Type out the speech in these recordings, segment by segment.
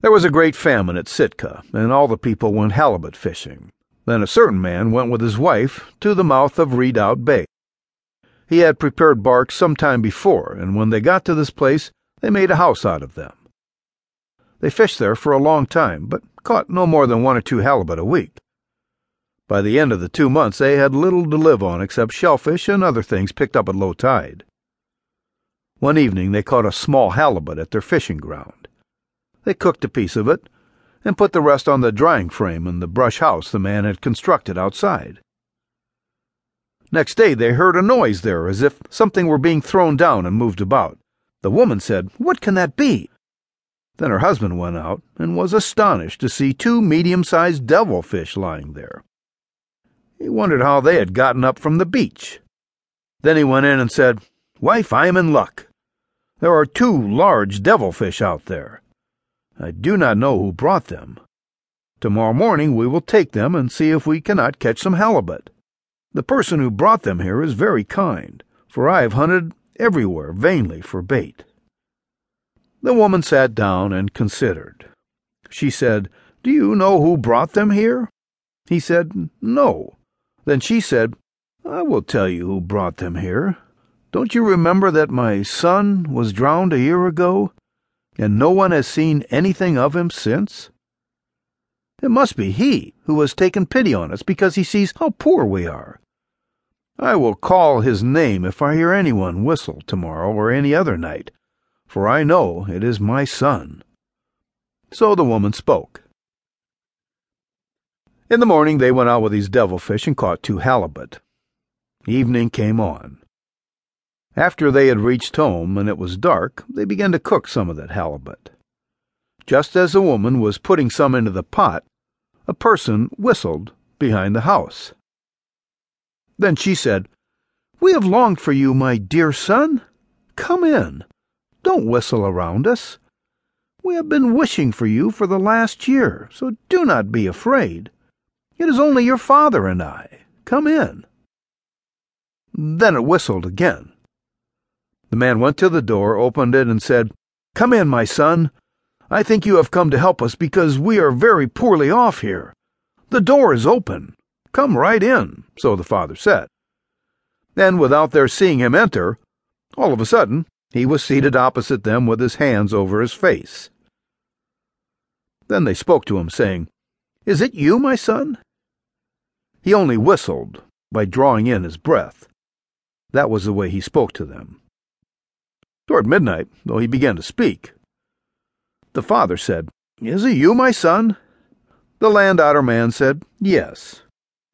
There was a great famine at Sitka, and all the people went halibut fishing. Then a certain man went with his wife to the mouth of Redoubt Bay. He had prepared barks some time before, and when they got to this place, they made a house out of them. They fished there for a long time, but caught no more than one or two halibut a week. By the end of the two months, they had little to live on except shellfish and other things picked up at low tide. One evening, they caught a small halibut at their fishing ground. They cooked a piece of it and put the rest on the drying frame in the brush house the man had constructed outside. Next day they heard a noise there as if something were being thrown down and moved about. The woman said, What can that be? Then her husband went out and was astonished to see two medium sized devilfish lying there. He wondered how they had gotten up from the beach. Then he went in and said, Wife, I am in luck. There are two large devilfish out there. I do not know who brought them. Tomorrow morning we will take them and see if we cannot catch some halibut. The person who brought them here is very kind, for I have hunted everywhere vainly for bait. The woman sat down and considered. She said, Do you know who brought them here? He said, No. Then she said, I will tell you who brought them here. Don't you remember that my son was drowned a year ago? And no one has seen anything of him since? It must be he who has taken pity on us because he sees how poor we are. I will call his name if I hear anyone whistle tomorrow or any other night, for I know it is my son. So the woman spoke. In the morning they went out with these devilfish and caught two halibut. Evening came on. After they had reached home and it was dark, they began to cook some of that halibut. Just as the woman was putting some into the pot, a person whistled behind the house. Then she said, We have longed for you, my dear son. Come in. Don't whistle around us. We have been wishing for you for the last year, so do not be afraid. It is only your father and I. Come in. Then it whistled again. The man went to the door, opened it, and said, Come in, my son. I think you have come to help us because we are very poorly off here. The door is open. Come right in, so the father said. Then, without their seeing him enter, all of a sudden, he was seated opposite them with his hands over his face. Then they spoke to him, saying, Is it you, my son? He only whistled by drawing in his breath. That was the way he spoke to them. Toward midnight, though he began to speak, the father said, Is it you, my son? The land otter man said, Yes.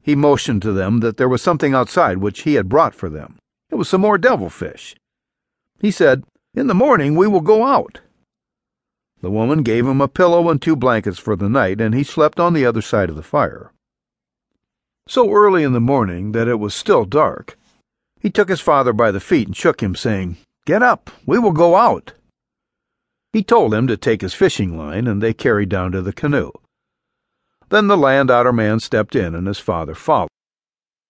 He motioned to them that there was something outside which he had brought for them. It was some more devilfish. He said, In the morning we will go out. The woman gave him a pillow and two blankets for the night, and he slept on the other side of the fire. So early in the morning that it was still dark, he took his father by the feet and shook him, saying, Get up, we will go out. He told him to take his fishing line, and they carried down to the canoe. Then the land otter man stepped in, and his father followed.